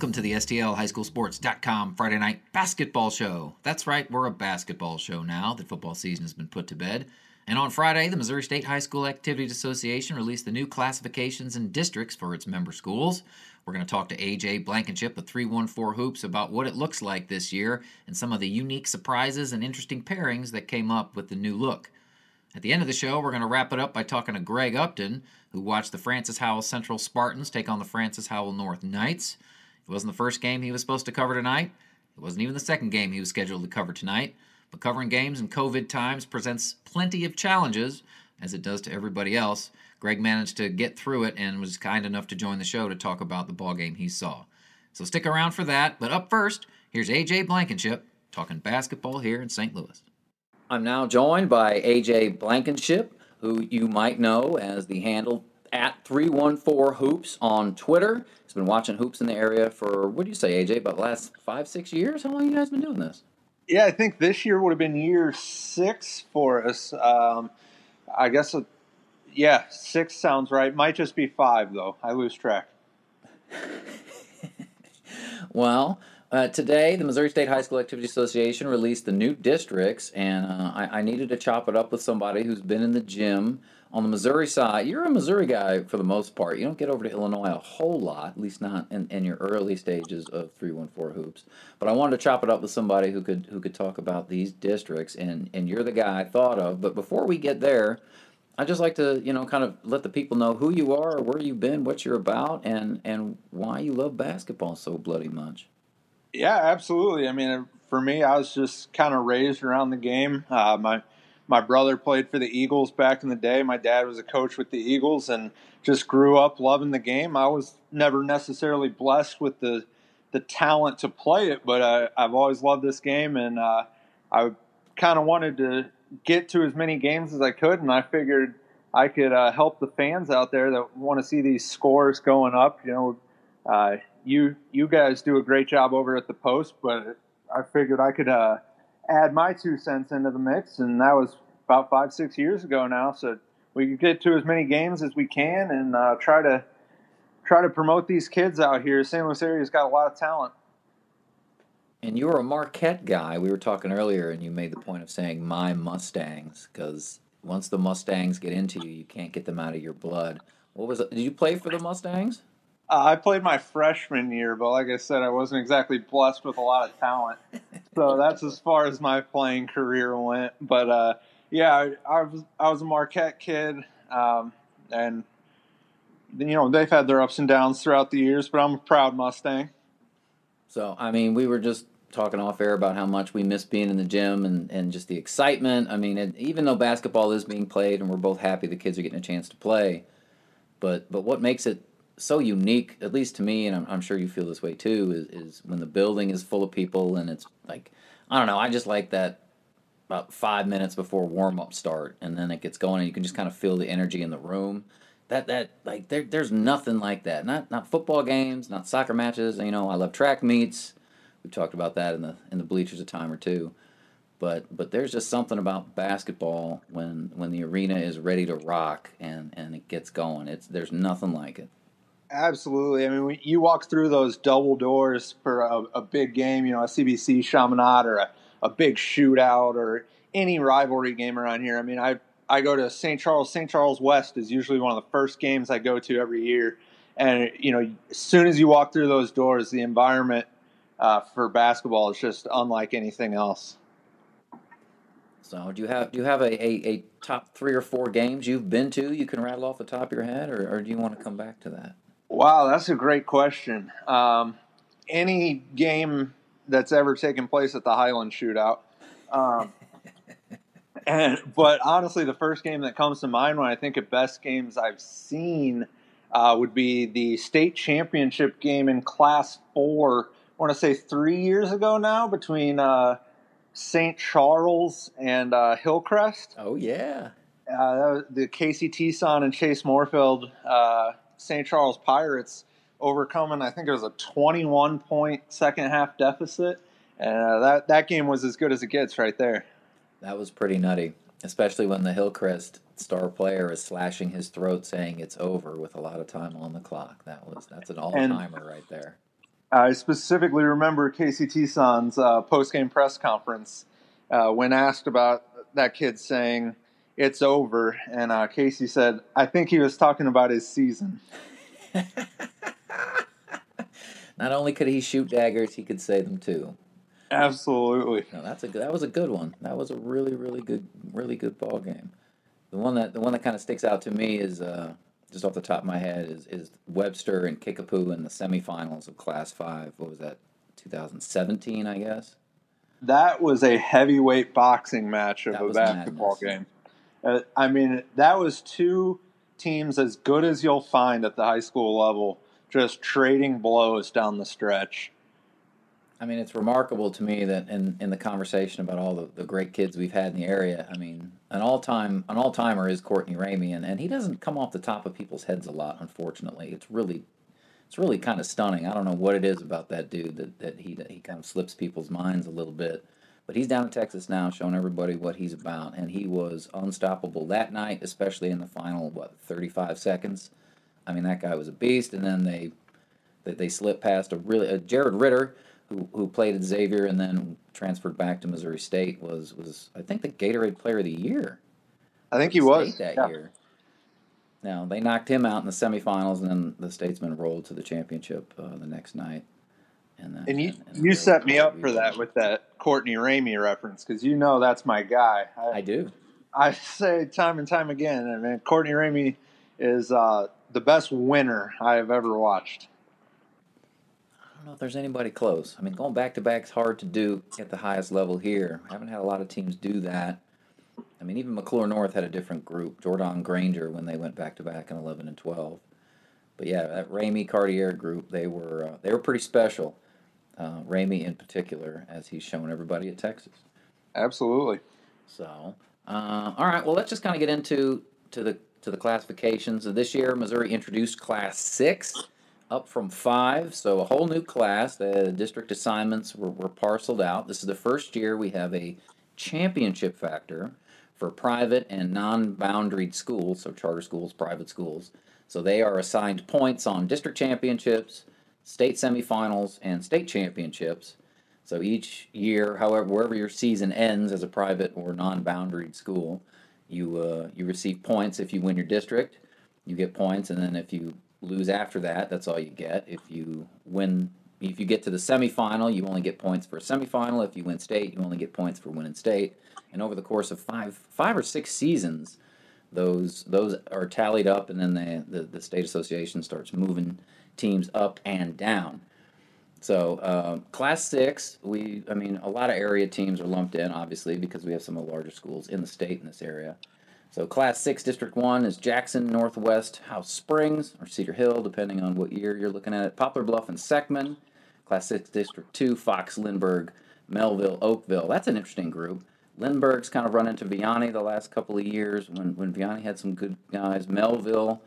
Welcome to the STLHighSchoolSports.com Friday Night Basketball Show. That's right, we're a basketball show now that football season has been put to bed. And on Friday, the Missouri State High School Activities Association released the new classifications and districts for its member schools. We're going to talk to AJ Blankenship of 314 Hoops about what it looks like this year and some of the unique surprises and interesting pairings that came up with the new look. At the end of the show, we're going to wrap it up by talking to Greg Uptain, who watched the Francis Howell Central Spartans take on the Francis Howell North Knights. It wasn't the first game he was supposed to cover tonight. It wasn't even the second game he was scheduled to cover tonight. But covering games in COVID times presents plenty of challenges, as it does to everybody else. Greg managed to get through it and was kind enough to join the show to talk about the ball game he saw. So stick around for that. But up first, here's AJ Blankenship talking basketball here in St. Louis. I'm now joined by AJ Blankenship, who you might know as the handle at 314 Hoops on Twitter. He's been watching hoops in the area for, what do you say, AJ, about the last five, six years? How long you guys been doing this? Yeah, I think this year would have been year six for us. Um, I guess, uh, yeah, six sounds right. Might just be five, though. I lose track. well, uh, today, the Missouri State High School Activity Association released the new districts, and uh, I, I, needed to chop it up with somebody who's been in the gym on the Missouri side. You're a Missouri guy for the most part. You don't get over to Illinois a whole lot, at least not in, in your early stages of 314 hoops. But I wanted to chop it up with somebody who could who could talk about these districts, and, and you're the guy I thought of. But before we get there, I just like to, you know, kind of let the people know who you are, where you've been, what you're about, and and why you love basketball so bloody much. Yeah, absolutely. I mean, for me, I was just kind of raised around the game. Uh, my my brother played for the Eagles back in the day. My dad was a coach with the Eagles, and just grew up loving the game. I was never necessarily blessed with the the talent to play it, but I, I've always loved this game, and uh, I kind of wanted to get to as many games as I could, and I figured I could uh, help the fans out there that want to see these scores going up. You know, uh, you you guys do a great job over at the post, but I figured I could uh, add my two cents into the mix, and that was about five six years ago now. So we could get to as many games as we can and uh, try to try to promote these kids out here. St. Louis area's got a lot of talent. And you're a Marquette guy. We were talking earlier, and you made the point of saying "my Mustangs" because once the Mustangs get into you, you can't get them out of your blood. What was it? Did you play for the Mustangs? Uh, I played my freshman year, but like I said, I wasn't exactly blessed with a lot of talent. so that's as far as my playing career went. But uh, yeah, I, I, was I was a Marquette kid, um, and you know they've had their ups and downs throughout the years. But I'm a proud Mustang. So I mean, we were just talking off air about how much we miss being in the gym and, and just the excitement. I mean, it, even though basketball is being played and we're both happy the kids are getting a chance to play, but but what makes it so unique, at least to me, and I'm, I'm sure you feel this way too, is, is when the building is full of people and it's like, I don't know, I just like that about five minutes before warm up start, and then it gets going, and you can just kind of feel the energy in the room. That that like there there's nothing like that. Not not football games, not soccer matches. You know, I love track meets. We've talked about that in the in the bleachers a time or two. But but there's just something about basketball when when the arena is ready to rock and and it gets going. It's there's nothing like it. Absolutely. I mean, when you walk through those double doors for a, a big game, you know, a CBC Chaminade or a, a big shootout or any rivalry game around here. I mean, I I go to St. Charles. St. Charles West is usually one of the first games I go to every year. And, you know, as soon as you walk through those doors, the environment uh, for basketball is just unlike anything else. So, do you have do you have a, a, a, top three or four games you've been to you can rattle off the top of your head, or, or do you want to come back to that? Wow, that's a great question. Um, any game that's ever taken place at the Highland Shootout. Um, and but honestly, the first game that comes to mind when I think of best games I've seen uh, would be the state championship game in Class Four. I want to say three years ago now between uh, St. Charles and uh, Hillcrest. Oh yeah, uh, the Casey Tison and Chase Moorfield uh, St. Charles Pirates overcoming, I think it was a 21 point second half deficit. And uh, that, that game was as good as it gets right there. That was pretty nutty, especially when the Hillcrest star player is slashing his throat saying it's over with a lot of time on the clock. That was that's an all timer right there. I specifically remember Casey Tison's uh, post game press conference uh, when asked about that kid saying it's over, and uh, Casey said, "I think he was talking about his season." Not only could he shoot daggers, he could say them too. Absolutely. No, that's a that was a good one. That was a really really good really good ball game. The one that the one that kind of sticks out to me is uh, just off the top of my head is is Webster and Kickapoo in the semifinals of Class Five. What was that? 2017, I guess. That was a heavyweight boxing match of that a basketball madness. game. Uh, I mean, that was two teams as good as you'll find at the high school level, just trading blows down the stretch. I mean, it's remarkable to me that in, in the conversation about all the, the great kids we've had in the area, I mean, an all time an all timer is Courtney Ramey, and, and he doesn't come off the top of people's heads a lot. Unfortunately, it's really it's really kind of stunning. I don't know what it is about that dude that, that he that he kind of slips people's minds a little bit. But he's down in Texas now, showing everybody what he's about, and he was unstoppable that night, especially in the final what 35 seconds. I mean, that guy was a beast. And then they they, they slipped past a really uh, Jared Ritter who, who played at Xavier and then transferred back to Missouri State, was was I think the Gatorade Player of the Year. I think he was that yeah. year. Now they knocked him out in the semifinals, and then the Statesmen rolled to the championship uh, the next night. And, then, and you and you set me up for that with that Courtney Ramey reference because you know that's my guy. I, I, do. I say time and time again, I mean Courtney Ramey is uh, the best winner I have ever watched I don't know if there's anybody close. I mean, going back to back is hard to do at the highest level here. I haven't had a lot of teams do that. I mean, even McCluer North had a different group, Jordan Granger, when they went back to back in 11 and 12. But yeah, that Ramey Carte'Are group, they were uh, they were pretty special. Uh, Ramey in particular, as he's shown everybody at Texas. Absolutely. So, uh, all right. Well, let's just kind of get into to the to the classifications. This year, Missouri introduced Class Six up from five, so a whole new class. The district assignments were, were parceled out. This is the first year we have a championship factor for private and non-boundaried schools, so charter schools, private schools. So they are assigned points on district championships, state semifinals, and state championships. So each year, however, wherever your season ends as a private or non-boundaried school, you uh, you receive points if you win your district. You get points, and then if you lose after that, that's all you get. If you win, if you get to the semifinal, you only get points for a semifinal. If you win state, you only get points for winning state. And over the course of five, five or six seasons, those those are tallied up, and then the, the, the state association starts moving teams up and down. So uh, class six, we I mean a lot of area teams are lumped in, obviously, because we have some of the larger schools in the state in this area. So Class 6, District 1 is Jackson, Northwest, House Springs, or Cedar Hill, depending on what year you're looking at it. Poplar Bluff and Seckman. Class 6, District 2, Fox, Lindbergh, Mehlville, Oakville. That's an interesting group. Lindbergh's kind of run into Vianney the last couple of years when, when Vianney had some good guys. Mehlville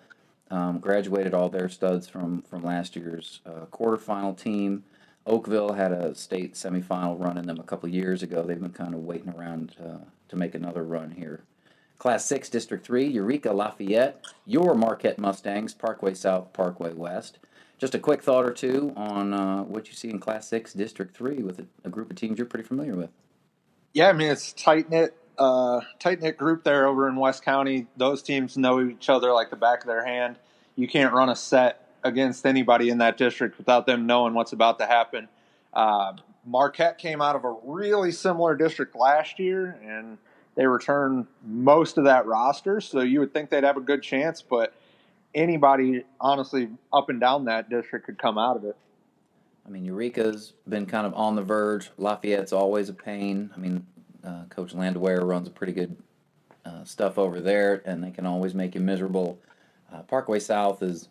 um, graduated all their studs from, from last year's uh, quarterfinal team. Oakville had a state semifinal run in them a couple years ago. They've been kind of waiting around uh, to make another run here Class 6, District 3, Eureka, Lafayette, your Marquette Mustangs, Parkway South, Parkway West. Just a quick thought or two on uh, what you see in Class 6, District 3 with a, a, group of teams you're pretty familiar with. Yeah, I mean, it's tight knit. Uh, tight knit group there over in West County. Those teams know each other like the back of their hand. You can't run a set against anybody in that district without them knowing what's about to happen. Uh, Marquette came out of a really similar district last year, and they return most of that roster, so you would think they'd have a good chance. But anybody, honestly, up and down that district could come out of it. I mean, Eureka's been kind of on the verge. Lafayette's always a pain. I mean, uh, Coach Landwehr runs a pretty good uh, stuff over there, and they can always make you miserable. Uh, Parkway South is,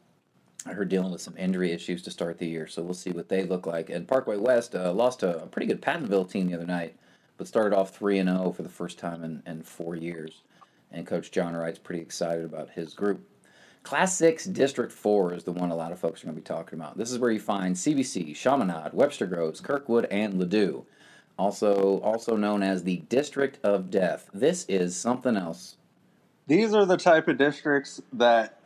I heard, dealing with some injury issues to start the year, so we'll see what they look like. And Parkway West uh, lost a pretty good Pattonville team the other night but started off 3 and 0 for the first time in, in four years. And Coach John Wright's pretty excited about his group. Class 6, District 4 is the one a lot of folks are going to be talking about. This is where you find CBC, Chaminade, Webster Groves, Kirkwood, and Ladue. Also, also known as the District of Death. This is something else. These are the type of districts that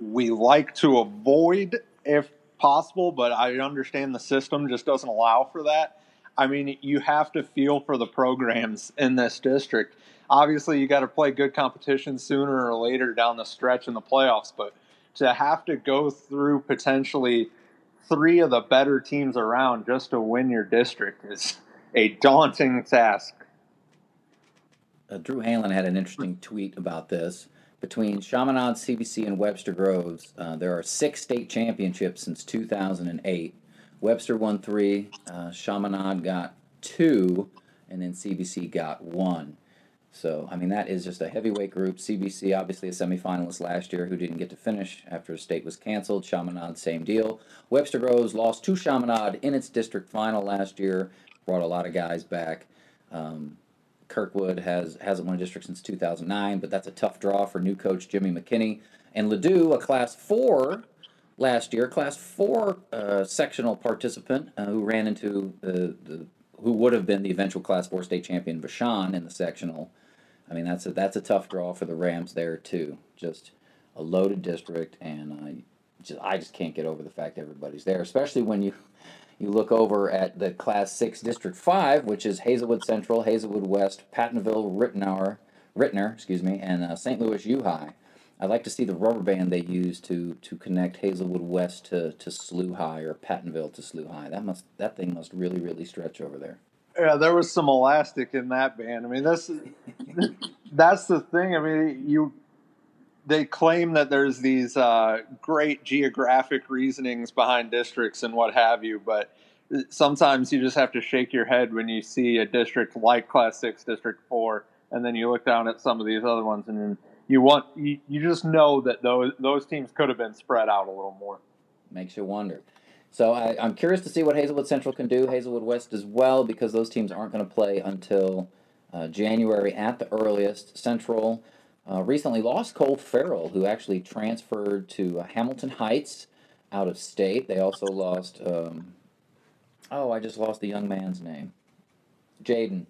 we like to avoid if possible, but I understand the system just doesn't allow for that. I mean, you have to feel for the programs in this district. Obviously, you got to play good competition sooner or later down the stretch in the playoffs, but to have to go through potentially three of the better teams around just to win your district is a daunting task. Uh, Drew Hanlon had an interesting tweet about this. Between Chaminade, CBC, and Webster Groves, uh, there are six state championships since 2008. Webster won three, uh, Chaminade got two, and then CBC got one. So, I mean, that is just a heavyweight group. CBC, obviously a semifinalist last year who didn't get to finish after a state was canceled. Chaminade, same deal. Webster Groves lost to Chaminade in its district final last year, brought a lot of guys back. Um, Kirkwood has hasn't won a district since 2009, but that's a tough draw for new coach Jimmy McKinney. And Ladue, a Class Four last year, Class Four uh, sectional participant uh, who ran into the, the who would have been the eventual Class Four state champion Vashon in the sectional. I mean that's a that's a tough draw for the Rams there too. Just a loaded district, and uh, just I just can't get over the fact everybody's there, especially when you you look over at the Class 6 District 5, which is Hazelwood Central, Hazelwood West, Pattonville, Ritenour, Ritner, excuse me, and uh, St. Louis U High. I'd like to see the rubber band they use to to connect Hazelwood West to, to SLU High or Pattonville to SLU High. That must that thing must really really stretch over there. Yeah, there was some elastic in that band. I mean, that's that's the thing. I mean, you they claim that there's these uh, great geographic reasonings behind districts and what have you, but sometimes you just have to shake your head when you see a district like Class Six, District Four, and then you look down at some of these other ones, and you want you, you just know that those those teams could have been spread out a little more. Makes you wonder. So I, I'm curious to see what Hazelwood Central can do, Hazelwood West as well, because those teams aren't going to play until uh, January at the earliest. Central uh, recently lost Cole Farrell, who actually transferred to uh, Hamilton Heights out of state. They also lost, um, oh, I just lost the young man's name. Jaden.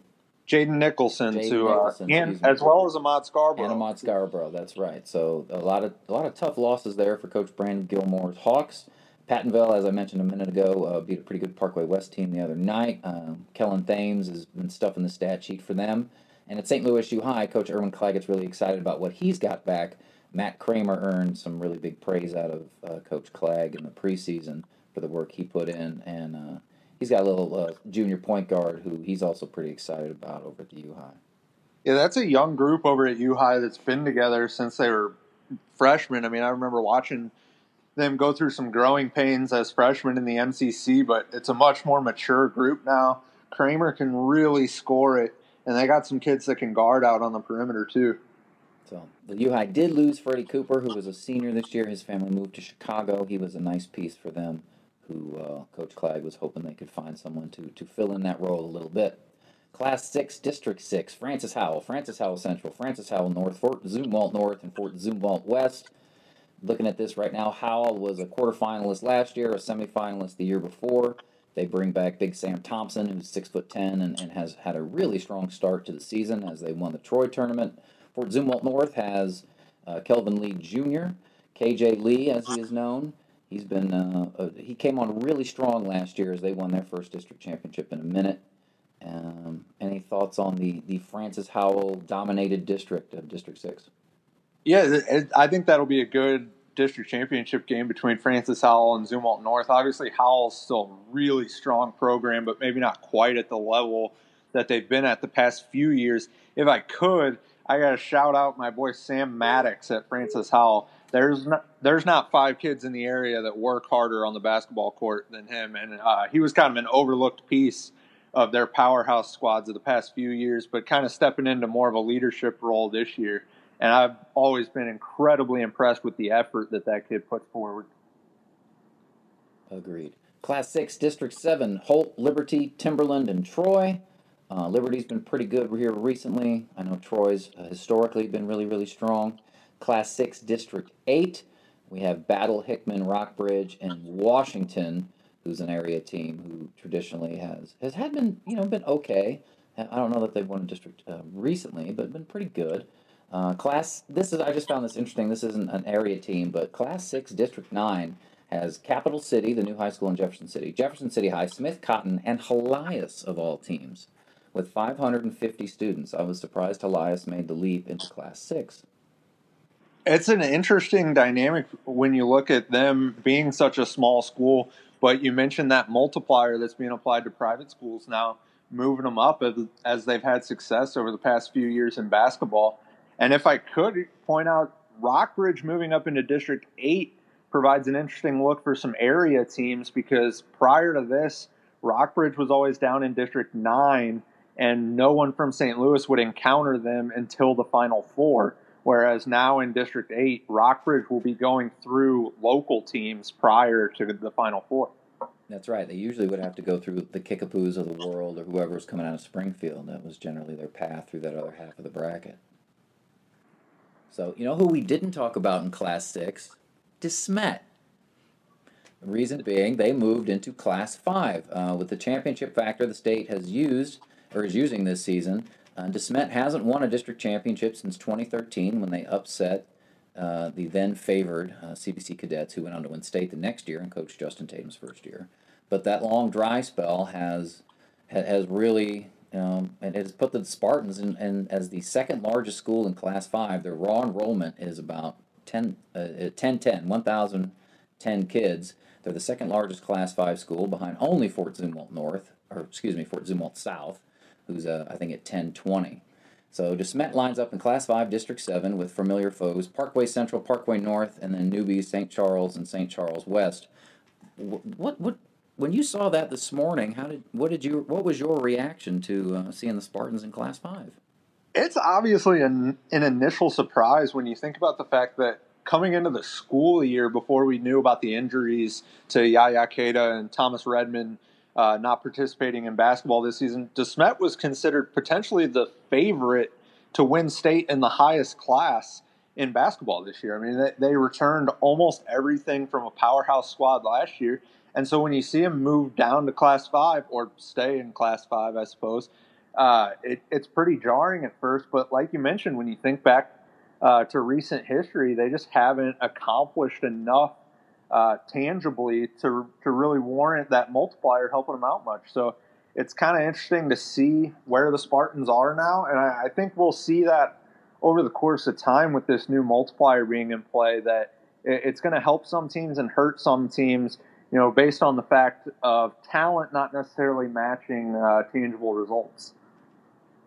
Jaden Nicholson Jaden to uh, Nicholson, uh, and as well as Ahmad Scarborough. And Ahmad Scarborough, that's right. So a lot of a lot of tough losses there for Coach Brandon Gilmore's Hawks. Pattonville, as I mentioned a minute ago, uh, beat a pretty good Parkway West team the other night. Um, Kellen Thames has been stuffing the stat sheet for them. And at St. Louis U High, Coach Erwin Claggett's really excited about what he's got back. Matt Kramer earned some really big praise out of uh, Coach Clegg in the preseason for the work he put in, and uh, he's got a little uh, junior point guard who he's also pretty excited about over at the U High. Yeah, that's a young group over at U High that's been together since they were freshmen. I mean, I remember watching them go through some growing pains as freshmen in the MCC, but it's a much more mature group now. Kramer can really score it and they got some kids that can guard out on the perimeter too. So the U High did lose Freddie Cooper, who was a senior this year. His family moved to Chicago. He was a nice piece for them. Who uh, Coach Clegg was hoping they could find someone to to fill in that role a little bit. Class six, District six, Francis Howell, Francis Howell Central, Francis Howell North, Fort Zumwalt North, and Fort Zumwalt West. Looking at this right now, Howell was a quarterfinalist last year, a semifinalist the year before. They bring back Big Sam Thompson, who's six foot ten and, and has had a really strong start to the season as they won the Troy tournament. Fort Zumwalt North has uh, Kelvin Lee Jr., KJ Lee, as he is known. He's been uh, uh, he came on really strong last year as they won their first district championship in a minute. Um, any thoughts on the the Francis Howell dominated district of District Six? Yeah, I think that'll be a good district championship game between Francis Howell and Zumwalt North. Obviously, Howell's still a really strong program, but maybe not quite at the level that they've been at the past few years. If I could, I got to shout out my boy Sam Maddox at Francis Howell. There's not, there's not five kids in the area that work harder on the basketball court than him, and uh, he was kind of an overlooked piece of their powerhouse squads of the past few years, but kind of stepping into more of a leadership role this year and I've always been incredibly impressed with the effort that that kid puts forward. Agreed. Class 6, District 7, Holt, Liberty, Timberland, and Troy. Uh, Liberty's been pretty good here recently. I know Troy's uh, historically been really, really strong. Class 6, District 8, we have Battle, Hickman, Rockbridge, and Washington, who's an area team who traditionally has has had been, you know, been okay. I don't know that they've won a district uh, recently, but been pretty good. Uh, class, this is, I just found this interesting. This isn't an area team, but Class 6, District 9 has Capital City, the new high school in Jefferson City, Jefferson City High, Smith Cotton, and Helias of all teams, with 550 students. I was surprised Helias made the leap into Class Six. It's an interesting dynamic when you look at them being such a small school. But you mentioned that multiplier that's being applied to private schools now, moving them up as, as they've had success over the past few years in basketball. And if I could point out, Rockbridge moving up into District 8 provides an interesting look for some area teams because prior to this, Rockbridge was always down in District 9, and no one from St. Louis would encounter them until the Final Four. Whereas now in District 8, Rockbridge will be going through local teams prior to the Final Four. That's right. They usually would have to go through the Kickapoos of the world or whoever was coming out of Springfield. That was generally their path through that other half of the bracket. So, you know who we didn't talk about in Class 6? DeSmet. The reason being, they moved into Class 5. Uh, with the championship factor the state has used, or is using this season, uh, DeSmet hasn't won a district championship since 2013 when they upset uh, the then favored uh, CBC cadets who went on to win state the next year and coached Justin Tatum's first year. But that long dry spell has has really um, it has put the Spartans in, in, as the second largest school in Class 5. Their raw enrollment is about 10, uh, 10, 10 1,010 kids. They're the second largest Class 5 school behind only Fort Zumwalt North, or excuse me, Fort Zumwalt South who's uh, I think at 1020. So DeSmet lines up in Class 5, District 7 with familiar foes Parkway Central, Parkway North, and then newbies St. Charles and St. Charles West. What, what, when you saw that this morning, how did, what did you, what was your reaction to uh, seeing the Spartans in Class 5? It's obviously an, an initial surprise when you think about the fact that coming into the school year before we knew about the injuries to Yaya Keita and Thomas Redmond – uh, not participating in basketball this season, DeSmet was considered potentially the favorite to win state in the highest class in basketball this year. I mean, they, they returned almost everything from a powerhouse squad last year. And so when you see them move down to Class 5 or stay in Class 5, I suppose, uh, it, it's pretty jarring at first. But like you mentioned, when you think back uh, to recent history, they just haven't accomplished enough uh, tangibly to to really warrant that multiplier helping them out much. So it's kind of interesting to see where the Spartans are now, and I, I, think we'll see that over the course of time with this new multiplier being in play. That it, it's going to help some teams and hurt some teams. You know, based on the fact of talent not necessarily matching uh, tangible results.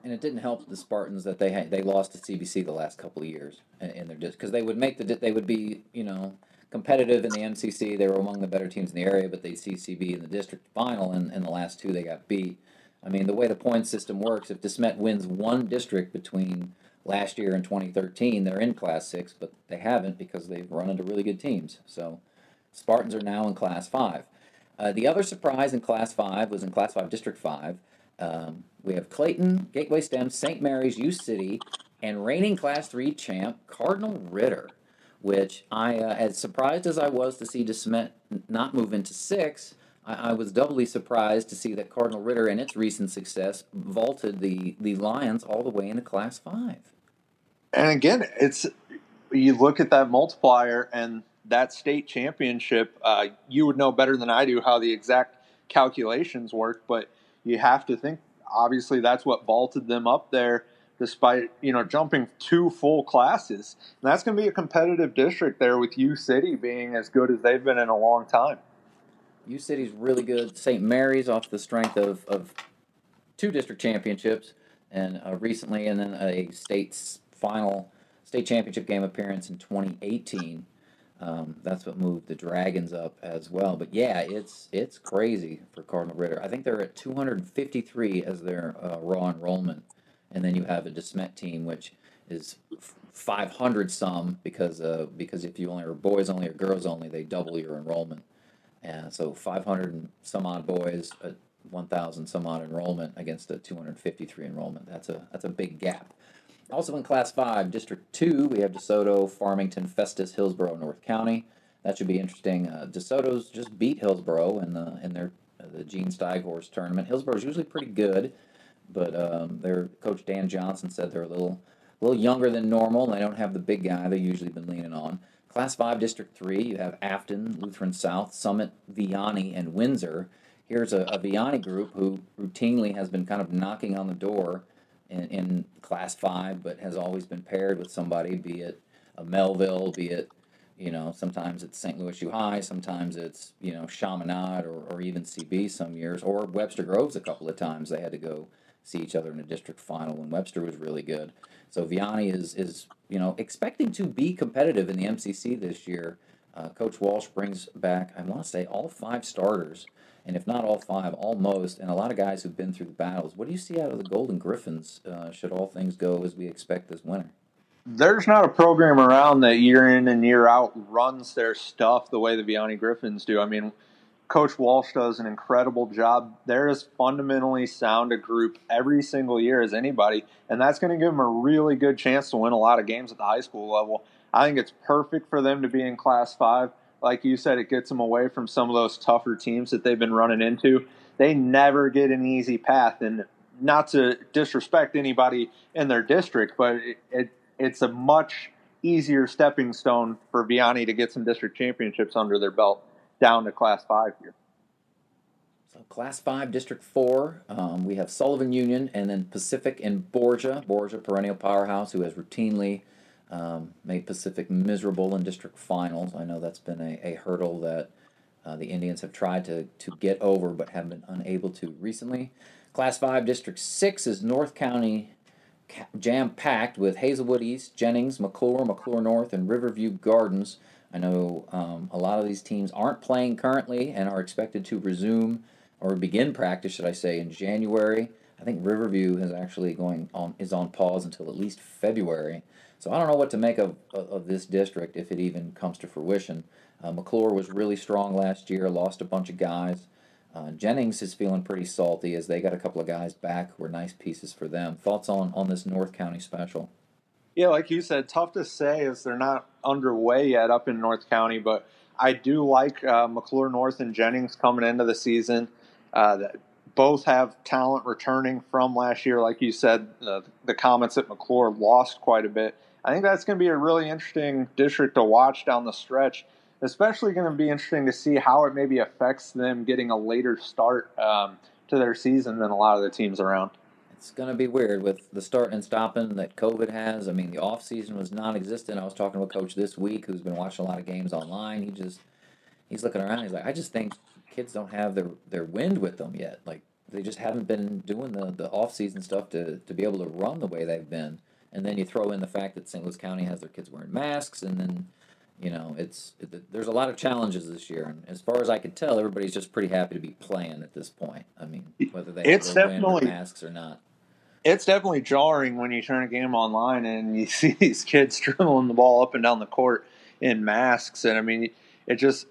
And it didn't help the Spartans that they had, they lost to CBC the last couple of years, and they're just because they would make the they would be you know competitive in the MCC. They were among the better teams in the area, but they CCB in the district final, and in the last two they got beat. I mean, the way the point system works, if DeSmet wins one district between last year and 2013, they're in Class 6, but they haven't because they've run into really good teams. So Spartans are now in Class 5. Uh, the other surprise in Class 5 was in Class 5, District 5. Um, we have Clayton, Gateway STEM, St. Mary's, U City, and reigning Class 3 champ, Cardinal Ritter which I, uh, as surprised as I was to see DeSmet not move into six, I, I, was doubly surprised to see that Cardinal Ritter and its recent success vaulted the, the Lions all the way into Class 5. And again, it's you look at that multiplier and that state championship, uh, you would know better than I do how the exact calculations work, but you have to think obviously that's what vaulted them up there despite you know jumping two full classes. And that's going to be a competitive district there with U City being as good as they've been in a long time. U City's really good. St. Mary's off the strength of, of two district championships and uh, recently, and then a state's final state championship game appearance in 2018. Um, that's what moved the Dragons up as well. But yeah, it's it's crazy for Cardinal Ritter. I think they're at 253 as their uh, raw enrollment and then you have a DeSmet team, which is 500 some because uh, because if you only are boys only or girls only, they double your enrollment. And so 500 and some odd boys, 1,000 some odd enrollment against a 253 enrollment. That's a that's a big gap. Also in Class 5, District 2, we have DeSoto, Farmington, Festus, Hillsboro, North County. That should be interesting. Uh, DeSoto's just beat Hillsboro in the in their uh, the Gene Steighorst tournament. Hillsboro's usually pretty good but um, their coach Dan Johnson said they're a little, a little younger than normal, and they don't have the big guy they've usually been leaning on. Class 5 District 3, you have Afton, Lutheran South, Summit, Vianney, and Windsor. Here's a, a Vianney group who routinely has been kind of knocking on the door in, in Class 5, but has always been paired with somebody, be it a Mehlville, be it, you know, sometimes it's St. Louis U High, sometimes it's, you know, Chaminade or, or even CB some years, or Webster Groves a couple of times. They had to go see each other in a district final when Webster was really good. So Vianney is, is you know, expecting to be competitive in the MCC this year. Uh, Coach Walsh brings back, I want to say, all five starters, and if not all five, almost, and a lot of guys who've been through the battles. What do you see out of the Golden Griffins? Uh, should all things go as we expect this winter? There's not a program around that year in and year out runs their stuff the way the Vianney Griffins do. I mean, Coach Walsh does an incredible job. They're as fundamentally sound a group every single year as anybody, and that's going to give them a really good chance to win a lot of games at the high school level. I think it's perfect for them to be in Class 5. Like you said, it gets them away from some of those tougher teams that they've been running into. They never get an easy path, and not to disrespect anybody in their district, but it, it it's a much easier stepping stone for Vianney to get some district championships under their belt down to Class 5 here. So Class 5, District 4, um, we have Sullivan Union and then Pacific and Borgia. Borgia, perennial powerhouse, who has routinely um, made Pacific miserable in district finals. I know that's been a, a hurdle that uh, the Indians have tried to, to get over but have been unable to recently. Class 5, District 6 is North County jam packed with Hazelwood East, Jennings, McCluer, McCluer North, and Riverview Gardens. I know um, a lot of these teams aren't playing currently and are expected to resume or begin practice, should I say, in January. I think Riverview is actually going on is on pause until at least February. So I don't know what to make of, of, this district if it even comes to fruition. Uh, McCluer was really strong last year, lost a bunch of guys. Uh, Jennings is feeling pretty salty as they got a couple of guys back who were nice pieces for them. Thoughts on, on this North County special? Yeah, like you said, tough to say as they're not underway yet up in North County, but I do like uh, McCluer North and Jennings coming into the season. Uh, both have talent returning from last year. Like you said, uh, the Comets at McCluer lost quite a bit. I think that's going to be a really interesting district to watch down the stretch especially going to be interesting to see how it maybe affects them getting a later start um, to their season than a lot of the teams around. It's going to be weird with the starting and stopping that COVID has. I mean, the off season was non-existent. I was talking to a coach this week who's been watching a lot of games online. He just he's looking around. He's like, I just think kids don't have their their wind with them yet. Like they just haven't been doing the the off season stuff to to be able to run the way they've been. And then you throw in the fact that St. Louis County has their kids wearing masks, and then you know, it's it, there's a lot of challenges this year, and as far as I can tell, everybody's just pretty happy to be playing at this point. I mean, whether they it's definitely masks or not. It's definitely jarring when you turn a game online and you see these kids dribbling the ball up and down the court in masks, and I mean, it just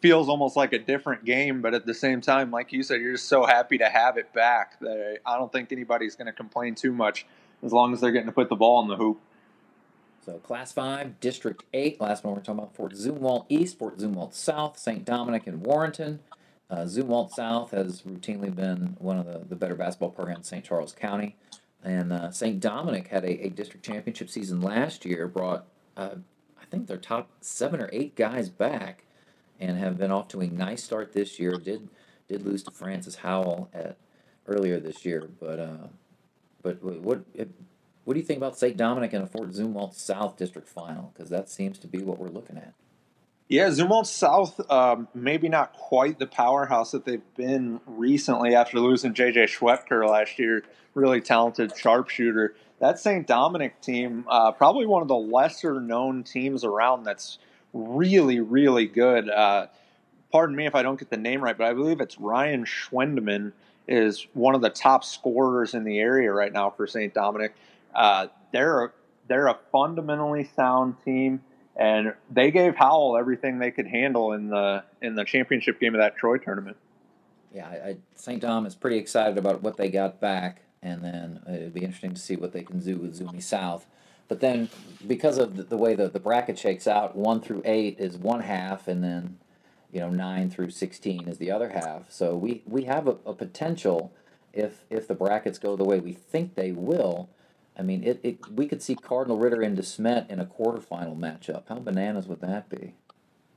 feels almost like a different game, but at the same time, like you said, you're just so happy to have it back that I don't think anybody's going to complain too much as long as they're getting to put the ball in the hoop. So Class 5, District 8. Last one we're talking about Fort Zumwalt East, Fort Zumwalt South, St. Dominic, and Warrenton. Uh, Zumwalt South has routinely been one of the, the better basketball programs in St. Charles County. And uh, St. Dominic had a, a district championship season last year, brought, uh, I think, their top seven or eight guys back, and have been off to a nice start this year. Did did lose to Francis Howell at earlier this year, but uh, but what what do you think about St. Dominic and a Fort Zumwalt South District final? Because that seems to be what we're looking at. Yeah, Zumwalt South, um, maybe not quite the powerhouse that they've been recently after losing J.J. Schwepker last year. Really talented sharpshooter. That St. Dominic team, uh, probably one of the lesser known teams around that's really, really good. Uh, pardon me if I don't get the name right, but I believe it's Ryan Schwendeman is one of the top scorers in the area right now for St. Dominic. Uh, they're a, they're a fundamentally sound team, and they gave Howell everything they could handle in the in the championship game of that Troy tournament. Yeah, I, I, St. Dom is pretty excited about what they got back, and then it'd be interesting to see what they can do with Zuni South. But then, because of the, the way the, the bracket shakes out, one through eight is one half, and then you know nine through sixteen is the other half. So we we have a, a potential if if the brackets go the way we think they will I mean, it, it we could see Cardinal Ritter and DeSmet in a quarterfinal matchup. How bananas would that be?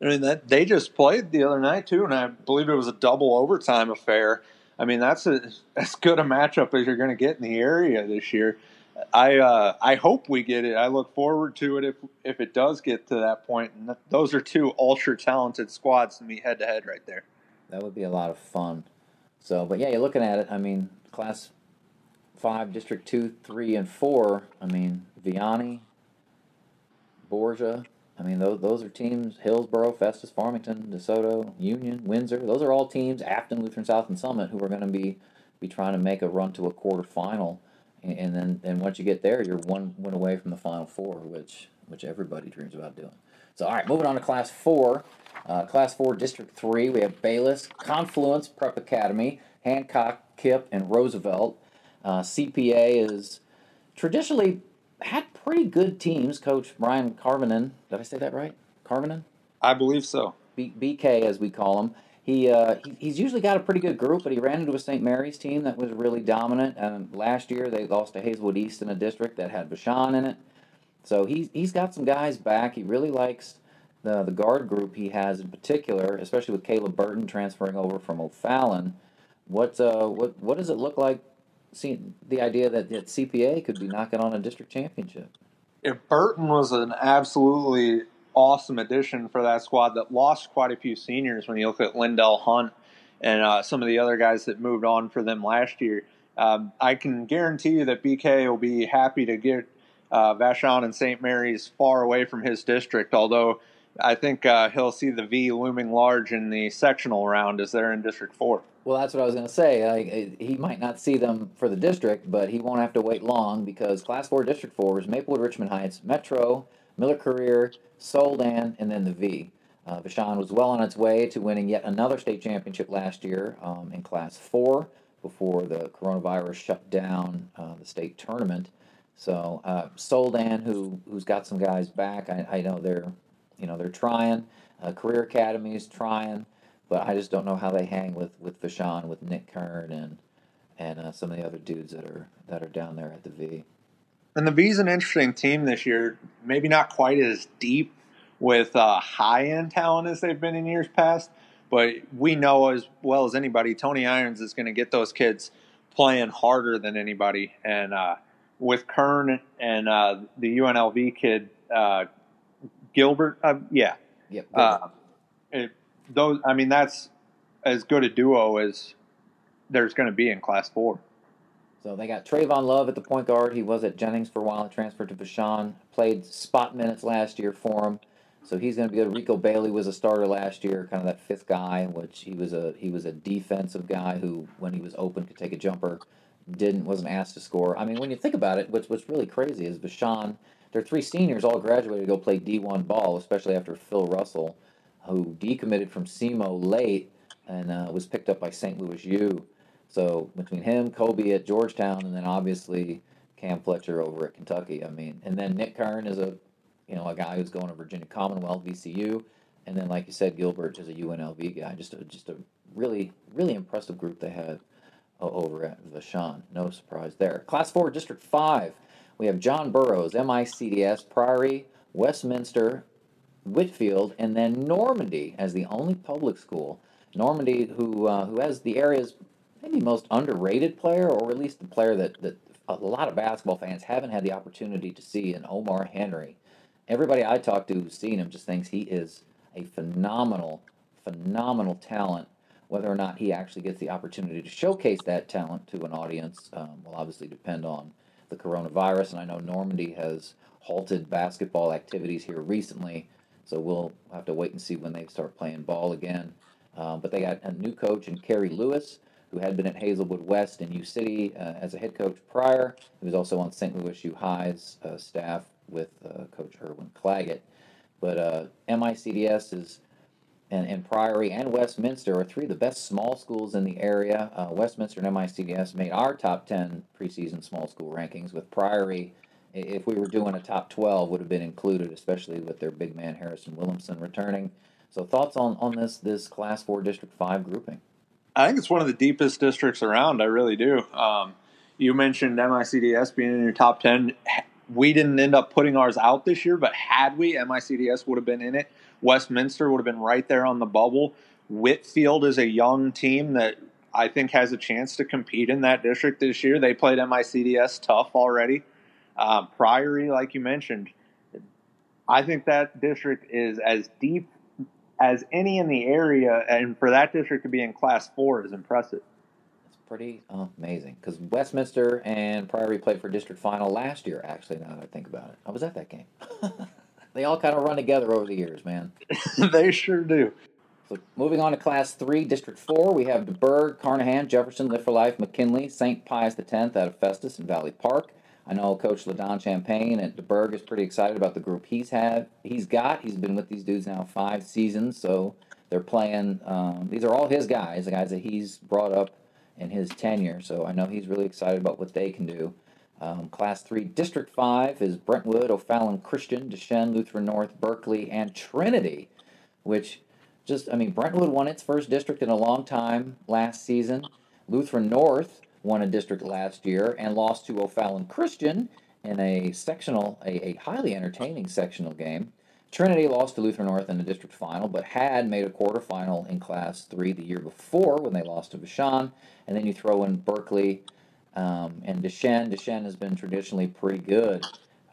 I mean, that they just played the other night too, and I believe it was a double overtime affair. I mean, that's a as good a matchup as you're going to get in the area this year. I uh, I hope we get it. I look forward to it if if it does get to that point. And those are two ultra talented squads to meet head to head right there. That would be a lot of fun. So, but yeah, you're looking at it. I mean, class five, district two, three, and four. I mean, Vianney, Borgia. I mean, those those are teams. Hillsboro, Festus, Farmington, DeSoto, Union, Windsor. Those are all teams. Afton, Lutheran South, and Summit who are going to be be trying to make a run to a quarterfinal and then and once you get there, you're one win away from the Final Four, which which everybody dreams about doing. So, all right, moving on to Class Four. Uh, class Four, District Three, we have Bayless, Confluence Prep Academy, Hancock, KIPP, and Roosevelt. Uh, CPA is traditionally had pretty good teams. Coach Brian Carvinen, did I say that right? Carvinen? I believe so. B- BK, as we call him. He, uh, he he's usually got a pretty good group, but he ran into a St. Mary's team that was really dominant. Um, last year they lost to Hazelwood East in a district that had Vashon in it. So he's he's got some guys back. He really likes the the guard group he has in particular, especially with Caleb Burton transferring over from O'Fallon. What uh what what does it look like? Seeing the idea that, that CPA could be knocking on a district championship. If Burton was an absolutely awesome addition for that squad that lost quite a few seniors when you look at Lindell Hunt and uh, some of the other guys that moved on for them last year. Um, I can guarantee you that BK will be happy to get uh, Vashon and St. Mary's far away from his district, although I think uh, he'll see the V looming large in the sectional round as they're in District 4. Well, that's what I was going to say. He might not see them for the district, but he won't have to wait long because Class 4 District 4 is Maplewood, Richmond Heights, Metro, Miller Career, Soldan, and then the V. Uh, Vashon was well on its way to winning yet another state championship last year um, in Class 4 before the coronavirus shut down uh, the state tournament. So uh, Soldan, who who's got some guys back, I, I know they're you know they're trying. Uh, Career is trying, but I just don't know how they hang with with Vashon, with Nick Kern, and and uh, some of the other dudes that are that are down there at the V. And the V's an interesting team this year. Maybe not quite as deep with uh, high end talent as they've been in years past, but we know as well as anybody, Tony Irons is going to get those kids playing harder than anybody. And uh, with Kern and uh, the UNLV kid, uh, Gilbert, uh, yeah, yep. Uh, it, those, I mean, that's as good a duo as there's going to be in Class Four. So they got Trayvon Love at the point guard. He was at Jennings for a while, and transferred to Vashon. Played spot minutes last year for him, so he's going to be good. Rico Bailey was a starter last year, kind of that fifth guy, which he was a he was a defensive guy who, when he was open, could take a jumper. Didn't wasn't asked to score. I mean, when you think about it, what's what's really crazy is Vashon. Their three seniors all graduated to go play D1 ball, especially after Phil Russell, who decommitted from SEMO late and uh, was picked up by St. Louis U. So between him, Kobe at Georgetown, and then obviously Cam Fletcher over at Kentucky. I mean, and then Nick Kern is a, you know, a guy who's going to Virginia Commonwealth, VCU, and then like you said, Gilbert is a UNLV guy. Just a just a really really impressive group they had over at Vashon. No surprise there. Class four, District five. We have John Burroughs, MICDS, Priory, Westminster, Whitfield, and then Normandy as the only public school. Normandy, who uh, who has the area's maybe most underrated player, or at least the player that, that a lot of basketball fans haven't had the opportunity to see in Omar Henry. Everybody I talk to who's seen him just thinks he is a phenomenal, phenomenal talent. Whether or not he actually gets the opportunity to showcase that talent to an audience um, will obviously depend on the coronavirus. And I know Normandy has halted basketball activities here recently, so we'll have to wait and see when they start playing ball again. Um, but they got a new coach in Kerry Lewis who had been at Hazelwood West in U City uh, as a head coach prior. He was also on St. Louis U High's uh, staff with uh, Coach Erwin Claggett. But uh, MICDS is, and, and Priory and Westminster are three of the best small schools in the area. Uh, Westminster and MICDS made our top 10 preseason small school rankings, with Priory, if we were doing a top 12, would have been included, especially with their big man Harrison Williamson returning. So, thoughts on, on this, this Class 4 District 5 grouping? I think it's one of the deepest districts around. I really do. Um, you mentioned MICDS being in your top 10. We didn't end up putting ours out this year, but had we, MICDS would have been in it. Westminster would have been right there on the bubble. Whitfield is a young team that I think has a chance to compete in that district this year. They played MICDS tough already. Um, Priory, like you mentioned, I think that district is as deep as any in the area, and for that district to be in Class Four is impressive. It's pretty amazing because Westminster and Priory played for district final last year. Actually, now that I think about it, I was at that game. they all kind of run together over the years, man. they sure do. So moving on to Class 3, District 4, we have DuBourg, Carnahan, Jefferson, Lift for Life, McKinley, St. Pius X out of Festus and Valley Park. I know Coach LaDon Champagne at DuBourg is pretty excited about the group he's had. He's got. He's been with these dudes now five seasons, so they're playing. Um, these are all his guys, the guys that he's brought up in his tenure. So I know he's really excited about what they can do. Um, class 3, District 5 is Brentwood, O'Fallon Christian, Duchesne, Lutheran North, Berkeley, and Trinity, which just, I mean, Brentwood won its first district in a long time last season. Lutheran North won a district last year and lost to O'Fallon Christian in a sectional, a, a highly entertaining sectional game. Trinity lost to Lutheran North in the district final, but had made a quarterfinal in Class 3 the year before when they lost to Vashon. And then you throw in Berkeley um, and Duchesne. Duchesne has been traditionally pretty good.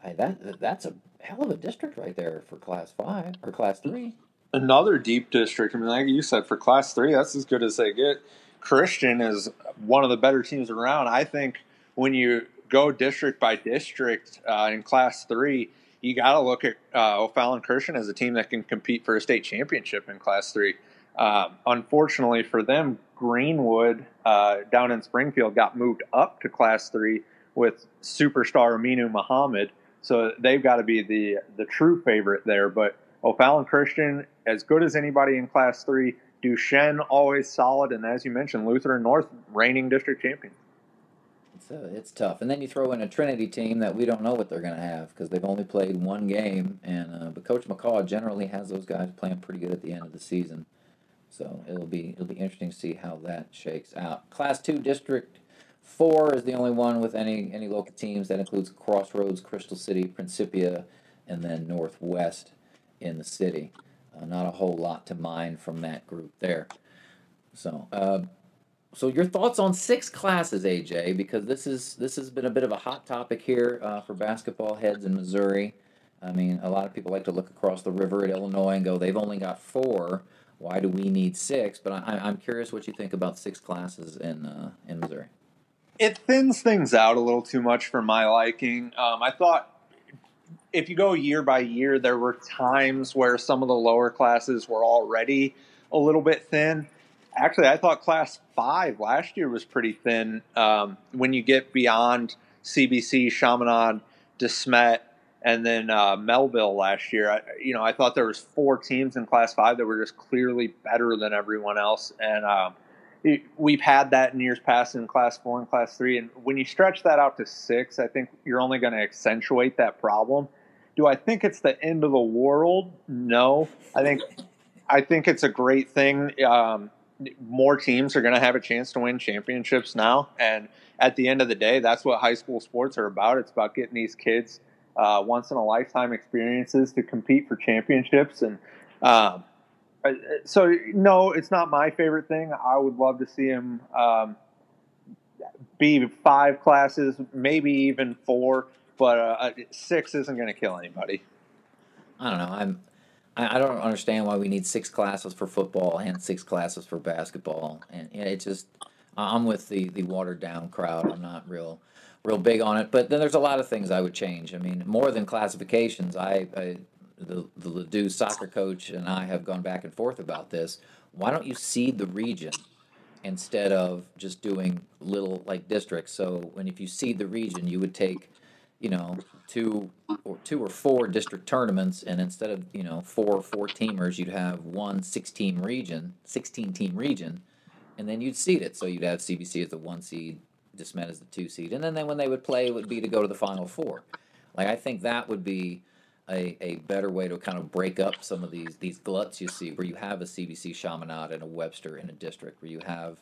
Hey, that That's a hell of a district right there for Class 5 or Class 3 another deep district. I mean, like you said, for Class Three, that's as good as they get. Christian is one of the better teams around. I think when you go district by district uh, in Class Three, you got to look at uh, O'Fallon Christian as a team that can compete for a state championship in Class Three. Um, unfortunately for them, Greenwood uh, down in Springfield got moved up to Class Three with superstar Aminu Mohammed, so they've got to be the the true favorite there. But O'Fallon Christian, as good as anybody in Class 3. Duchesne, always solid. And as you mentioned, Lutheran North, reigning district champion. It's, uh, it's tough. And then you throw in a Trinity team that we don't know what they're going to have because they've only played one game. And uh, But Coach McCaw generally has those guys playing pretty good at the end of the season. So it'll be it'll be interesting to see how that shakes out. Class two district four is the only one with any any local teams. That includes Crossroads, Crystal City, Principia, and then Northwest in the city. Uh, not a whole lot to mine from that group there. So, uh, so your thoughts on six classes, AJ? Because this is this has been a bit of a hot topic here uh, for basketball heads in Missouri. I mean, a lot of people like to look across the river at Illinois and go, "They've only got four. Why do we need six? But I, I'm curious what you think about six classes in uh, in Missouri. It thins things out a little too much for my liking. Um, I thought if you go year by year, there were times where some of the lower classes were already a little bit thin. Actually, I thought class five last year was pretty thin. Um, when you get beyond CBC, Chaminade, DeSmet, and then uh, Mehlville last year, I, you know, I thought there was four teams in class five that were just clearly better than everyone else, and um, it, we've had that in years past in class four and class three. And when you stretch that out to six, I think you're only going to accentuate that problem. Do I think it's the end of the world? No. I think I think it's a great thing. Um, more teams are going to have a chance to win championships now, and at the end of the day, that's what high school sports are about. It's about getting these kids uh, once in a lifetime experiences to compete for championships. And um, so, no, it's not my favorite thing. I would love to see him um, be five classes, maybe even four but uh, six isn't going to kill anybody. I don't know. I'm. I, don't understand why we need six classes for football and six classes for basketball, and, it just. I'm with the the watered down crowd. I'm not real real big on it. But then there's a lot of things I would change. I mean, more than classifications, I, I the the Ladue soccer coach and I have gone back and forth about this. Why don't you seed the region instead of just doing little like districts? So when if you seed the region, you would take you know, two or two or four district tournaments, and instead of you know four four teamers, you'd have one 16 region, 16 team region, and then you'd seed it. So you'd have CBC as the one seed, DeSmet as the two seed, and then, then when they would play, it would be to go to the final four. Like I think that would be a, a better way to kind of break up some of these these gluts you see, where you have a CBC Chaminade and a Webster in a district, where you have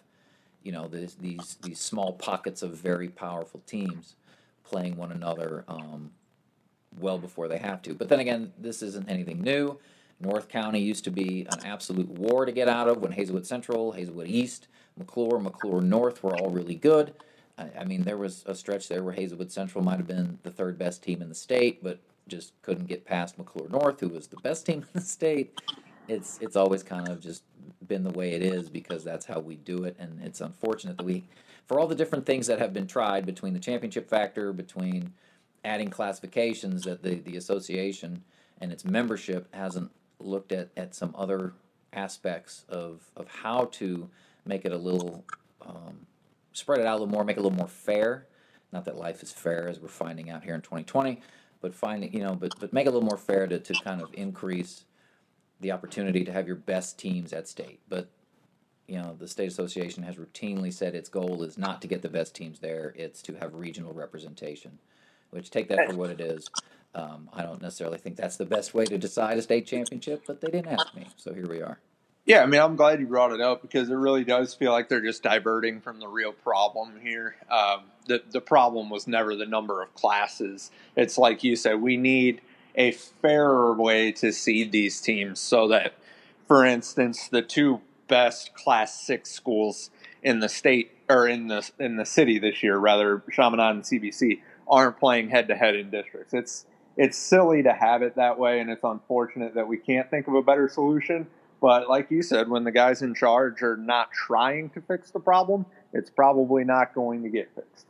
you know these these small pockets of very powerful teams playing one another um, well before they have to. But then again, this isn't anything new. North County used to be an absolute war to get out of when Hazelwood Central, Hazelwood East, McCluer, McCluer North were all really good. I, I mean, there was a stretch there where Hazelwood Central might have been the third best team in the state, but just couldn't get past McCluer North, who was the best team in the state. It's it's always kind of just been the way it is because that's how we do it, and it's unfortunate that we, for all the different things that have been tried between the championship factor, between adding classifications, that the the association and its membership hasn't looked at at some other aspects of of how to make it a little um, spread it out a little more, make it a little more fair. Not that life is fair, as we're finding out here in 2020, but finding you know, but but make it a little more fair to to kind of increase the opportunity to have your best teams at state. But you know, the state association has routinely said its goal is not to get the best teams there; it's to have regional representation. Which take that for what it is. Um, I don't necessarily think that's the best way to decide a state championship, but they didn't ask me, so here we are. Yeah, I mean, I'm glad you brought it up because it really does feel like they're just diverting from the real problem here. Um, the the problem was never the number of classes. It's like you said, we need a fairer way to seed these teams so that, for instance, the two best Class Six schools in the state or in the in the city this year, rather Chaminade and CBC, aren't playing head to head in districts. It's it's silly to have it that way, and it's unfortunate that we can't think of a better solution. But like you said, when the guys in charge are not trying to fix the problem, it's probably not going to get fixed.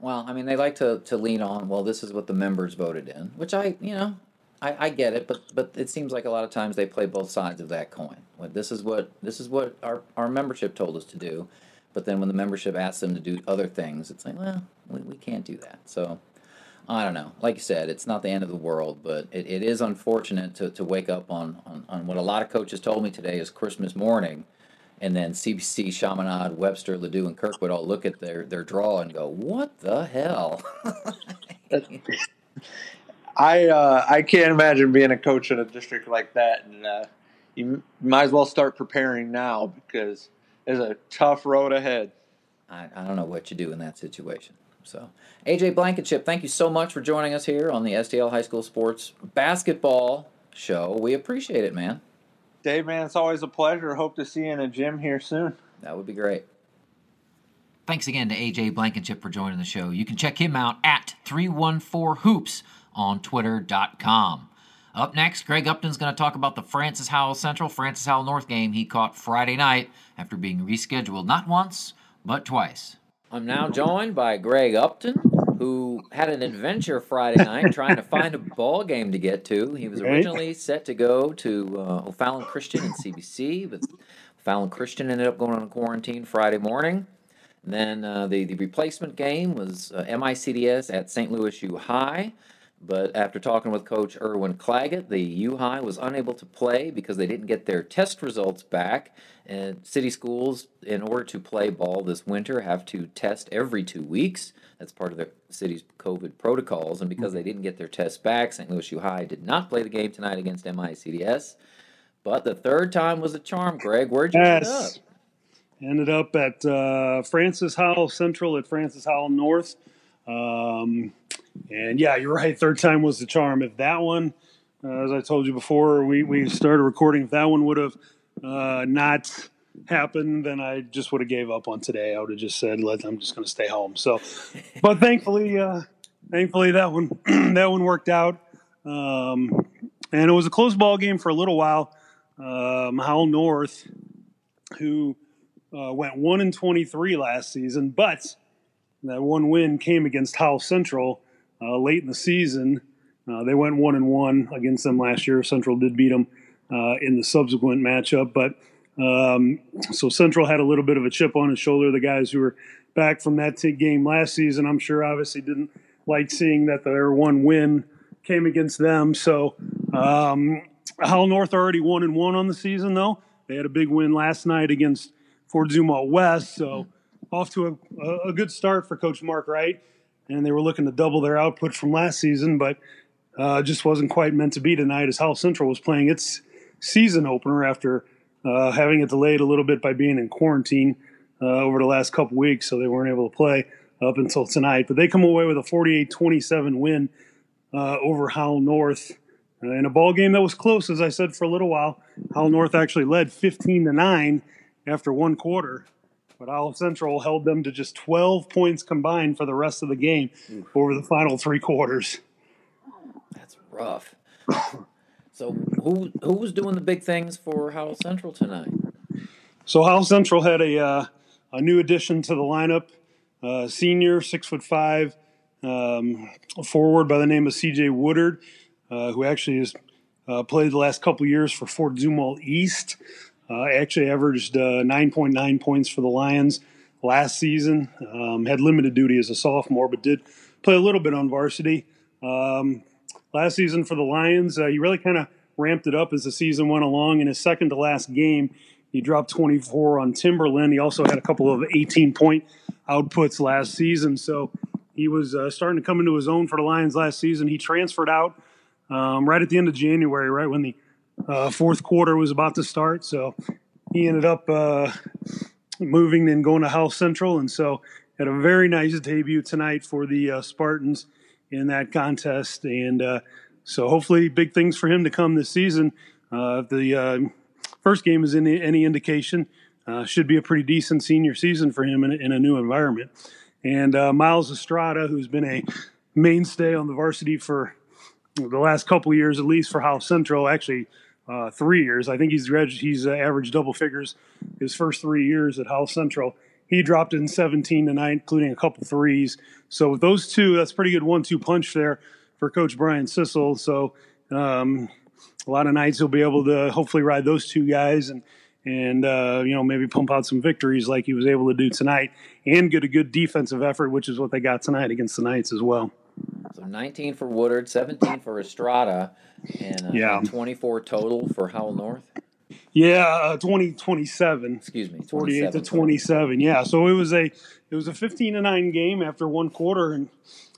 Well, I mean, they like to, to lean on, well, this is what the members voted in, which I, you know, I, I get it, but but it seems like a lot of times they play both sides of that coin. Well, this is what this is what our, our membership told us to do, but then when the membership asks them to do other things, it's like, well, we, we can't do that. So I don't know. Like you said, it's not the end of the world, but it, it is unfortunate to, to wake up on, on, on what a lot of coaches told me today is Christmas morning, and then CBC, Chaminade, Webster, Ladue, and Kirkwood all look at their, their draw and go, "What the hell?" I uh, I can't imagine being a coach in a district like that, and uh, you might as well start preparing now because there's a tough road ahead. I, I don't know what you do in that situation. So, AJ Blankenship, thank you so much for joining us here on the STL High School Sports Basketball Show. We appreciate it, man. Dave, man, it's always a pleasure. Hope to see you in a gym here soon. That would be great. Thanks again to AJ Blankenship for joining the show. You can check him out at 314 Hoops on Twitter.com. Up next, Greg Uptain's going to talk about the Francis Howell Central Francis Howell North game he caught Friday night after being rescheduled not once, but twice. I'm now joined by Greg Uptain, who had an adventure Friday night trying to find a ball game to get to. He was originally set to go to uh, O'Fallon Christian and CBC, but O'Fallon Christian ended up going on quarantine Friday morning. then uh, the, the replacement game was uh, MICDS at St. Louis U High. But after talking with Coach Erwin Claggett, the U High was unable to play because they didn't get their test results back. And city schools, in order to play ball this winter, have to test every two weeks. That's part of the city's COVID protocols. And because they didn't get their tests back, St. Louis U High did not play the game tonight against MICDS. But the third time was a charm, Greg. Where'd you yes. end up? Ended up at uh, Francis Howell Central at Francis Howell North. Um, and yeah, you're right. Third time was the charm. If that one, uh, as I told you before, we, we started recording, if that one would have uh, not happened, then I just would have gave up on today. I would have just said, "Let I'm just going to stay home." So, but thankfully, uh, thankfully that one that one worked out, um, and it was a close ball game for a little while. Um, Howell North, who uh, went one and twenty three last season, but that one win came against Howell Central uh, late in the season. Uh, they went one and one against them last year. Central did beat them uh, in the subsequent matchup, but um, so Central had a little bit of a chip on his shoulder. The guys who were back from that t- game last season, I'm sure, obviously didn't like seeing that their one win came against them. So um, Howell North already one and one on the season, though. They had a big win last night against Fort Zumwalt West, so off to a, a good start for Coach Mark Wright and they were looking to double their output from last season, but uh, just wasn't quite meant to be tonight as Howell Central was playing its season opener after uh, having it delayed a little bit by being in quarantine. uh, over the last couple weeks, so they weren't able to play up until tonight. But they come away with a 48-27 win uh, over Howell North uh, in a ball game that was close, as I said for a little while. Howell North actually led 15 to nine after one quarter, but Howell Central held them to just 12 points combined for the rest of the game over the final three quarters. That's rough. So who who was doing the big things for Howell Central tonight? So Howell Central had a uh, a new addition to the lineup, uh, senior, six foot five, um, forward by the name of C.J. Woodard, uh, who actually has uh, played the last couple years for Fort Zumwalt East. Uh, actually averaged uh, 9.9 points for the Lions last season. Um, had limited duty as a sophomore, but did play a little bit on varsity. Um, last season for the Lions. Uh, he really kind of ramped it up as the season went along. In his second to last game, he dropped 24 on Timberland. He also had a couple of 18 point outputs last season. So he was uh, starting to come into his own for the Lions last season. He transferred out um, right at the end of January, right when the uh, fourth quarter was about to start. So he ended up uh, moving and going to Howell Central. And so had a very nice debut tonight for the uh, Spartans in that contest. And uh, so hopefully, big things for him to come this season. Uh, the uh, first game is any, any indication. Uh, should be a pretty decent senior season for him in, in a new environment. And uh, Miles Estrada, who's been a mainstay on the varsity for the last couple years, at least for Howell Central, actually uh, three years. I think he's he's averaged double figures his first three years at Howell Central. He dropped in 17 tonight, including a couple threes. So with those two, that's pretty good one-two punch there for Coach Brian Sissel. So um, a lot of nights he'll be able to hopefully ride those two guys and and uh, you know maybe pump out some victories like he was able to do tonight, and get a good defensive effort, which is what they got tonight against the Knights as well. So 19 for Woodard, 17 for Estrada, and uh, yeah. 24 total for Howell North. Yeah, uh, 20, 27. Excuse me, 48 to 27. Yeah, so it was a it was a 15 to 9 game after one quarter and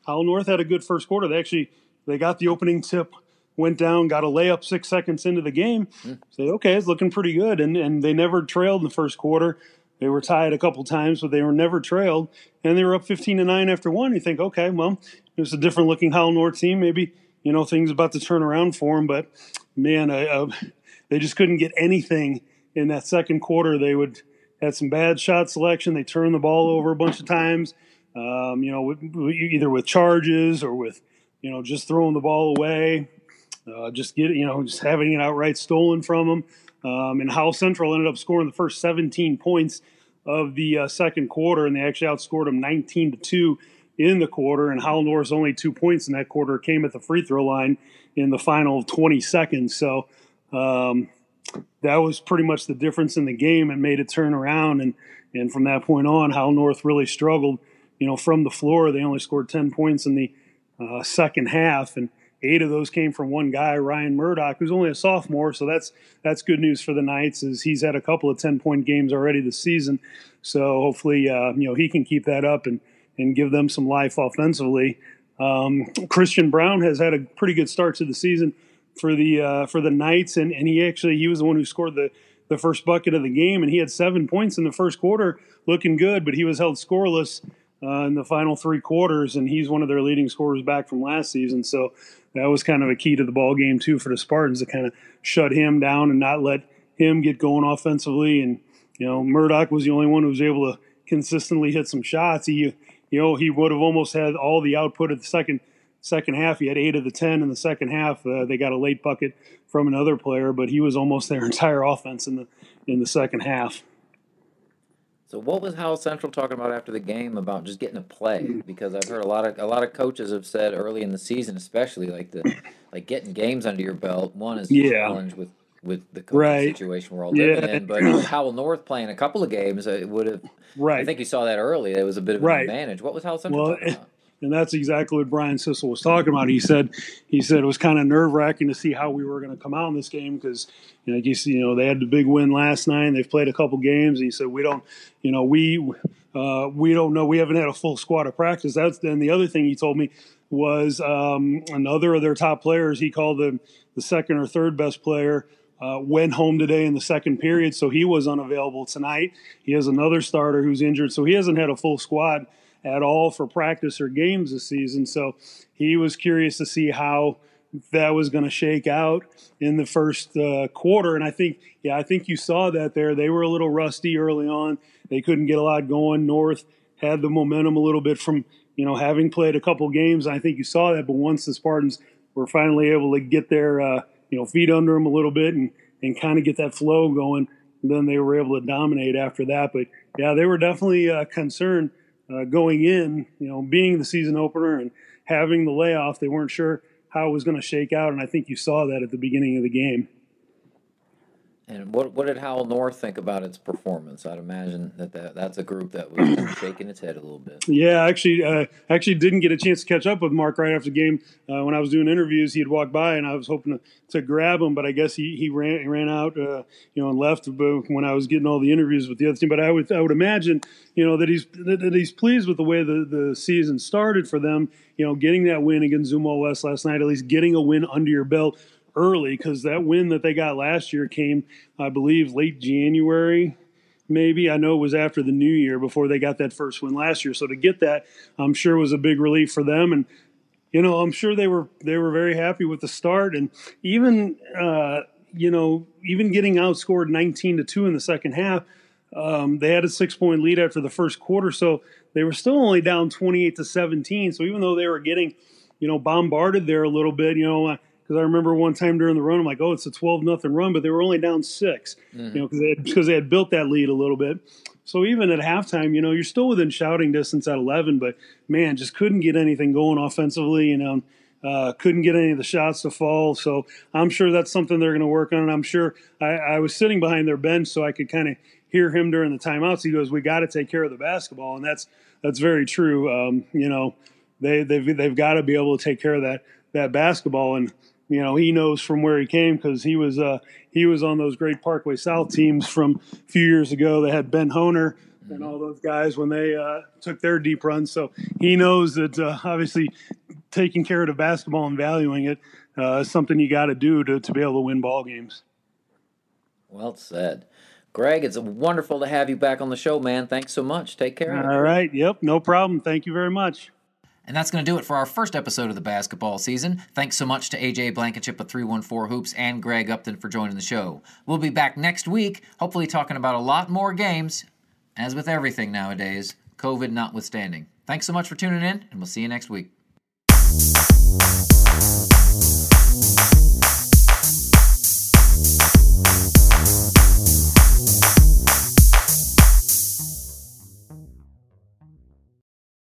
Howell North had a good first quarter. They actually they got the opening tip, went down, got a layup 6 seconds into the game. Mm. Say, okay, it's looking pretty good and and they never trailed in the first quarter. They were tied a couple times, but they were never trailed, and they were up 15 to 9 after one. You think, okay, well, it was a different looking Howell North team. Maybe, you know, things about to turn around for them, but man, I they just couldn't get anything in that second quarter. They would had some bad shot selection. They turned the ball over a bunch of times. Um, you know, with, either with charges or with you know just throwing the ball away, uh, just get you know just having it outright stolen from them. Um, and Howell Central ended up scoring the first 17 points of the uh, second quarter, and they actually outscored them 19 to two in the quarter. And Howell North's only two points in that quarter came at the free throw line in the final 20 seconds. So um, that was pretty much the difference in the game and made it turn around. And, and from that point on, Howell North really struggled. You know, from the floor, they only scored 10 points in the uh, second half. And eight of those came from one guy, Ryan Murdoch, who's only a sophomore. So that's that's good news for the Knights, is he's had a couple of 10 point games already this season. So hopefully, uh, you know, he can keep that up and, and give them some life offensively. Um, Christian Brown has had a pretty good start to the season for the uh, for the Knights, and, and he actually he was the one who scored the the first bucket of the game, and he had seven points in the first quarter, looking good, but he was held scoreless uh, in the final three quarters, and he's one of their leading scorers back from last season. So that was kind of a key to the ball game too for the Spartans to kind of shut him down and not let him get going offensively. And you know, Murdoch was the only one who was able to consistently hit some shots. He you know he would have almost had all the output of the second second half. He had eight of the ten in the second half. Uh, they got a late bucket from another player, but he was almost their entire offense in the in the second half. So what was Howell Central talking about after the game about just getting a play? Because I've heard a lot of a lot of coaches have said early in the season, especially like the like getting games under your belt. One is yeah. challenge with with the COVID right. situation we're all living yeah. in. But Howell North playing a couple of games, it would have. Right. I think you saw that early. It was a bit of an right. advantage. What was Howell Central well, talking about? and that's exactly what Brian Sissel was talking about. He said he said it was kind of nerve wracking to see how we were going to come out in this game because you know you see you know they had the big win last night. They've played a couple games. And he said we don't you know we uh, we don't know we haven't had a full squad of practice. That's then the other thing he told me was um, another of their top players. He called them the second or third best player uh, went home today in the second period, so he was unavailable tonight. He has another starter who's injured, so he hasn't had a full squad at all for practice or games this season. So he was curious to see how that was going to shake out in the first uh, quarter. And I think, yeah, I think you saw that there. They were a little rusty early on. They couldn't get a lot going. North had the momentum a little bit from, you know, having played a couple games. I think you saw that. But once the Spartans were finally able to get their, uh, you know, feet under them a little bit and, and kind of get that flow going, then they were able to dominate after that. But yeah, they were definitely uh, concerned uh, going in, you know, being the season opener and having the layoff. They weren't sure how it was going to shake out, and I think you saw that at the beginning of the game. And what what did Howell North think about its performance? I'd imagine that, that that's a group that was shaking its head a little bit. Yeah, actually, uh, actually didn't get a chance to catch up with Mark right after the game. Uh, when I was doing interviews, he had walked by, and I was hoping to, to grab him, but I guess he, he ran he ran out, uh, you know, and left when I was getting all the interviews with the other team. But I would I would imagine, you know, that he's that, that he's pleased with the way the, the season started for them. You know, getting that win against Zumwalt West last night, at least getting a win under your belt early because that win that they got last year came, I believe, late January. Maybe I know it was after the new year before they got that first win last year. So to get that, I'm sure was a big relief for them. And you know, I'm sure they were they were very happy with the start and even uh, you know even getting outscored 19 to two in the second half. Um, they had a six point lead after the first quarter, so they were still only down 28 to 17. So even though they were getting you know bombarded there a little bit, you know because I remember one time during the run, I'm like, oh, it's a 12 nothing run, but they were only down 6 mm-hmm. you know, because they, because they had built that lead a little bit. So even at halftime, you know, you're still within shouting distance at 11, but man, just couldn't get anything going offensively. You know, uh, couldn't get any of the shots to fall. So I'm sure that's something they're going to work on. And I'm sure I, I was sitting behind their bench, so I could kind of hear him during the timeouts. He goes, "We got to take care of the basketball," and that's that's very true. Um, you know, they they've they've got to be able to take care of that that basketball and you know he knows from where he came because he was uh, he was on those great Parkway South teams from a few years ago. They had Ben Honer and all those guys when they uh, took their deep runs. So he knows that uh, obviously taking care of the basketball and valuing it uh, is something you got to do to to be able to win ball games. Well said. Greg, it's wonderful to have you back on the show, man. Thanks so much. Take care. All right. Yep. No problem. Thank you very much. And that's going to do it for our first episode of the basketball season. Thanks so much to AJ Blankenship of 314 Hoops and Greg Uptain for joining the show. We'll be back next week, hopefully talking about a lot more games, as with everything nowadays, COVID notwithstanding. Thanks so much for tuning in, and we'll see you next week.